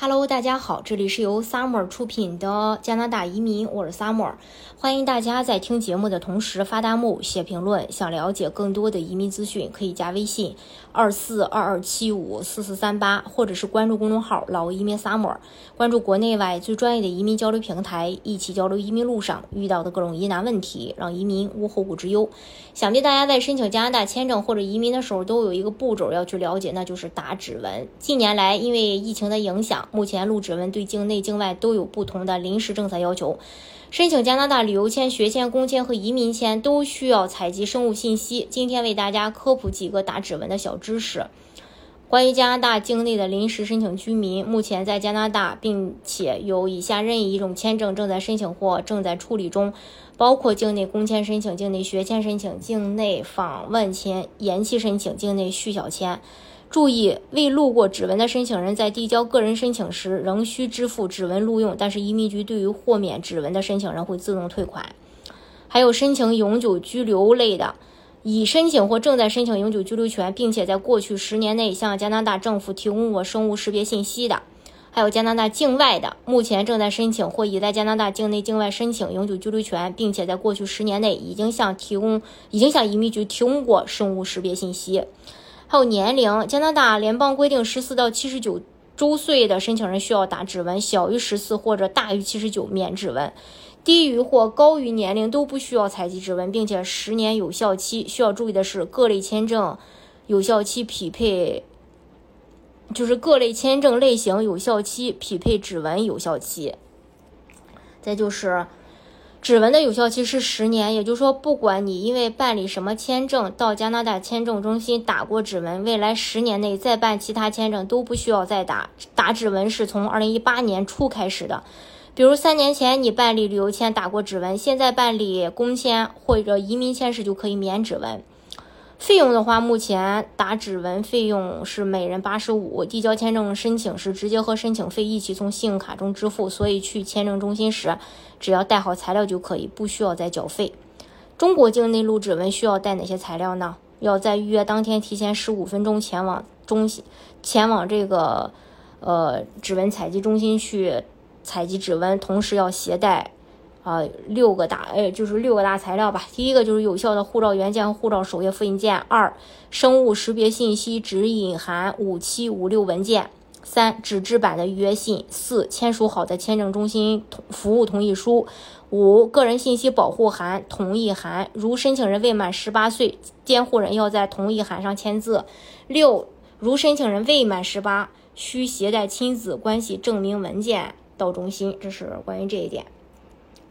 Hello，大家好，这里是由 Summer 出品的加拿大移民，我是 Summer，欢迎大家在听节目的同时发弹幕、写评论。想了解更多的移民资讯，可以加微信二四二二七五四四三八，或者是关注公众号“老移民 Summer”，关注国内外最专业的移民交流平台，一起交流移民路上遇到的各种疑难问题，让移民无后顾之忧。想必大家在申请加拿大签证或者移民的时候，都有一个步骤要去了解，那就是打指纹。近年来，因为疫情的影响，目前录指纹对境内境外都有不同的临时政策要求。申请加拿大旅游签、学签、工签和移民签都需要采集生物信息。今天为大家科普几个打指纹的小知识。关于加拿大境内的临时申请居民，目前在加拿大并且有以下任意一种签证正在申请或正在处理中，包括境内工签申请、境内学签申请、境内访问签延期申请、境内续小签。注意，未录过指纹的申请人在递交个人申请时仍需支付指纹录用，但是移民局对于豁免指纹的申请人会自动退款。还有申请永久居留类的，已申请或正在申请永久居留权，并且在过去十年内向加拿大政府提供过生物识别信息的，还有加拿大境外的，目前正在申请或已在加拿大境内境外申请永久居留权，并且在过去十年内已经向提供已经向移民局提供过生物识别信息。还有年龄，加拿大联邦规定，十四到七十九周岁的申请人需要打指纹，小于十四或者大于七十九免指纹，低于或高于年龄都不需要采集指纹，并且十年有效期。需要注意的是，各类签证有效期匹配，就是各类签证类型有效期匹配指纹有效期。再就是。指纹的有效期是十年，也就是说，不管你因为办理什么签证到加拿大签证中心打过指纹，未来十年内再办其他签证都不需要再打。打指纹是从二零一八年初开始的，比如三年前你办理旅游签打过指纹，现在办理工签或者移民签时就可以免指纹。费用的话，目前打指纹费用是每人八十五，递交签证申请时直接和申请费一起从信用卡中支付，所以去签证中心时只要带好材料就可以，不需要再缴费。中国境内录指纹需要带哪些材料呢？要在预约当天提前十五分钟前往中心，前往这个呃指纹采集中心去采集指纹，同时要携带。啊，六个大，呃，就是六个大材料吧。第一个就是有效的护照原件和护照首页复印件；二，生物识别信息指引函五七五六文件；三，纸质版的预约信；四，签署好的签证中心服务同意书；五，个人信息保护函同意函，如申请人未满十八岁，监护人要在同意函上签字；六，如申请人未满十八，需携带亲子关系证明文件到中心。这是关于这一点。